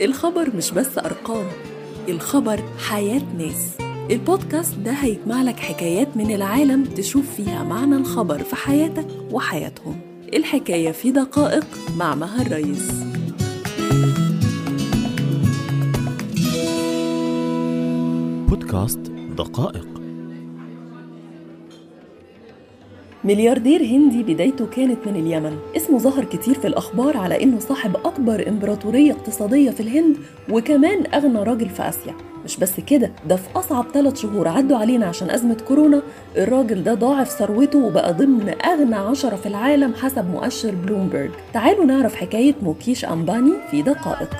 الخبر مش بس أرقام الخبر حياة ناس. البودكاست ده هيجمع لك حكايات من العالم تشوف فيها معنى الخبر في حياتك وحياتهم. الحكاية في دقائق مع مها الرئيس بودكاست دقائق. ملياردير هندي بدايته كانت من اليمن. اسمه ظهر كتير في الأخبار على إنه صاحب أكبر إمبراطورية اقتصادية في الهند وكمان أغنى راجل في آسيا. مش بس كده ده في أصعب ثلاث شهور عدوا علينا عشان أزمة كورونا. الراجل ده ضاعف ثروته وبقى ضمن أغنى عشرة في العالم حسب مؤشر بلومبرج. تعالوا نعرف حكاية موكيش أمباني في دقائق.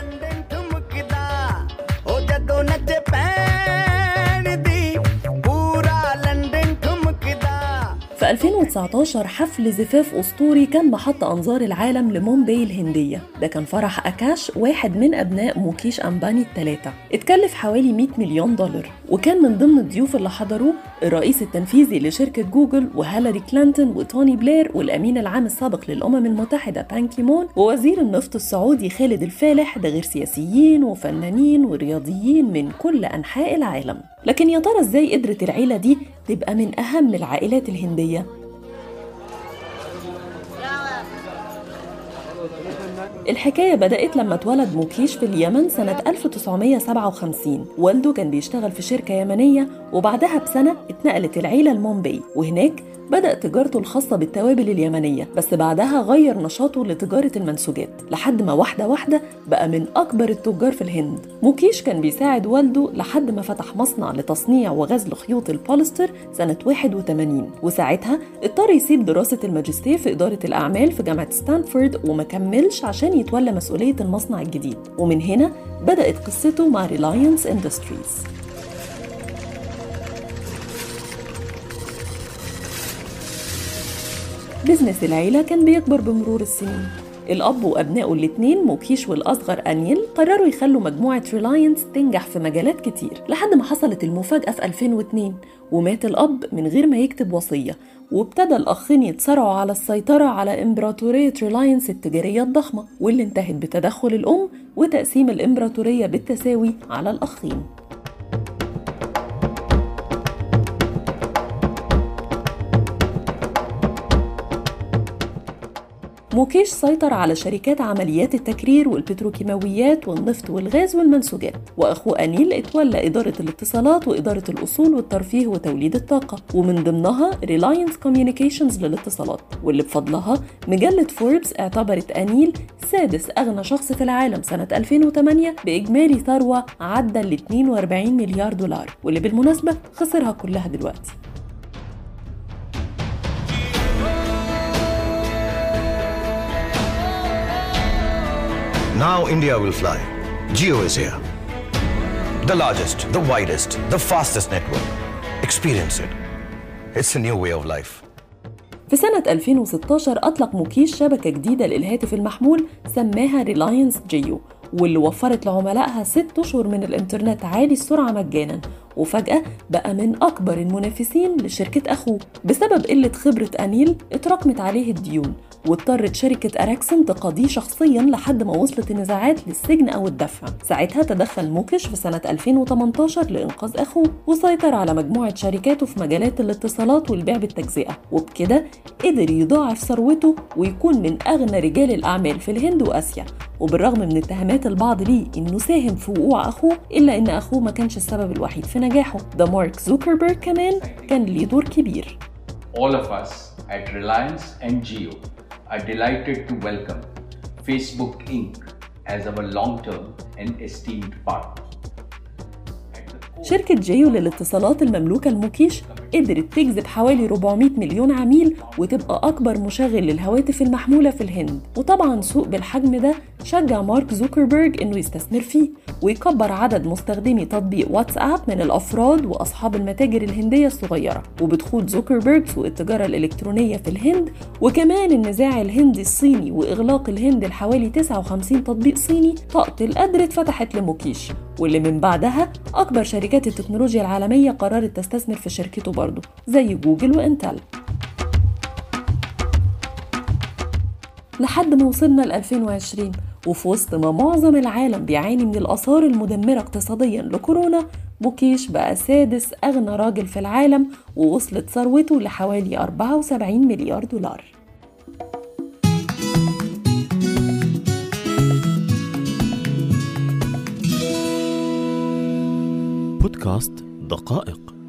2019 حفل زفاف أسطوري كان محط أنظار العالم لمومباي الهندية. ده كان فرح أكاش واحد من أبناء موكيش أمباني الثلاثة اتكلف حوالي 100 مليون دولار. وكان من ضمن الضيوف اللي حضروه الرئيس التنفيذي لشركة جوجل وهالاري كلينتون وتوني بلير والأمين العام السابق للأمم المتحدة بان كيمون ووزير النفط السعودي خالد الفالح ده غير سياسيين وفنانين ورياضيين من كل أنحاء العالم. لكن يا ترى إزاي قدرت العيلة دي تبقى من أهم العائلات الهندية؟ الحكاية بدأت لما اتولد موكيش في اليمن سنة 1957 والده كان بيشتغل في شركة يمنية وبعدها بسنة اتنقلت العيلة لمومباي وهناك بدأ تجارته الخاصة بالتوابل اليمنية بس بعدها غير نشاطه لتجارة المنسوجات لحد ما واحدة واحدة بقى من أكبر التجار في الهند. موكيش كان بيساعد والده لحد ما فتح مصنع لتصنيع وغزل خيوط البوليستر سنة 81 وساعتها اضطر يسيب دراسة الماجستير في إدارة الأعمال في جامعة ستانفورد وما كملش عشان يتولى مسؤولية المصنع الجديد. ومن هنا بدأت قصته مع ريلاينس اندستريز business العيلة كان بيكبر بمرور السنين. الأب وأبنائه الاتنين موكيش والأصغر أنيل قرروا يخلوا مجموعة ريلاينس تنجح في مجالات كتير لحد ما حصلت المفاجأة في 2002 ومات الأب من غير ما يكتب وصية وابتدى الأخين يتصارعوا على السيطرة على إمبراطورية ريلاينس التجارية الضخمة واللي انتهت بتدخل الأم وتقسيم الإمبراطورية بالتساوي على الأخين. موكيش سيطر على شركات عمليات التكرير والبتروكيماويات والنفط والغاز والمنسوجات. وأخوه أنيل إتولى إدارة الاتصالات وإدارة الأصول والترفيه وتوليد الطاقة. ومن ضمنها ريلاينس كوميونيكيشنز للاتصالات. واللي بفضلها مجلة فوربس اعتبرت أنيل سادس أغنى شخص في العالم سنة 2008 بإجمالي ثروة عدى ال 42 مليار دولار. واللي بالمناسبة خسرها كلها دلوقتي. Now India will fly. Jio is here. The largest, the widest, the fastest network. Experience it. It's a new way of life. في سنة 2016 أطلق موكيش شبكة جديدة للهاتف المحمول سماها ريلاينس جيو واللي وفرت لعملائها ست أشهر من الإنترنت عالي السرعة مجانا. وفجأة بقى من أكبر المنافسين لشركة أخوه. بسبب قلة خبرة أنيل اتراكمت عليه الديون واضطرت شركة أراكسن تقاضيه شخصيا لحد ما وصلت النزاعات للسجن أو الدفع. ساعتها تدخل موكش في سنة 2018 لإنقاذ أخوه وسيطر على مجموعة شركاته في مجالات الاتصالات والبيع بالتجزئة. وبكده قدر يضاعف ثروته ويكون من أغنى رجال الأعمال في الهند وآسيا. وبالرغم من اتهامات البعض ليه إنه ساهم في وقوع أخوه إلا إن أخوه ما كانش السبب الوحيد في نجاحه ده مارك زوكربيرج كمان كان ليه دور كبير All of us at Reliance and Geo are delighted to welcome Facebook Inc. as our long term and esteemed partner. شركة جيو للاتصالات المملوكة لموكيش قدرت تجذب حوالي 400 مليون عميل وتبقى أكبر مشغل للهواتف المحمولة في الهند. وطبعا سوق بالحجم ده شجع مارك زوكربيرج إنه يستثمر فيه ويكبر عدد مستخدمي تطبيق واتساب من الأفراد وأصحاب المتاجر الهندية الصغيرة. وبدخول زوكربيرج سوق التجارة الإلكترونية في الهند وكمان النزاع الهندي الصيني وإغلاق الهند لحوالي 59 تطبيق صيني طاقة القدر اتفتحت لموكيش. واللي من بعدها أكبر شركات التكنولوجيا العالمية قررت تستثمر في شركته برضه زي جوجل وإنتل. لحد ما وصلنا ل 2020 وفي وسط ما معظم العالم بيعاني من الآثار المدمرة اقتصاديا لكورونا مكيش بقى سادس أغنى راجل في العالم ووصلت ثروته لحوالي 74 مليار دولار. بودكاست دقائق.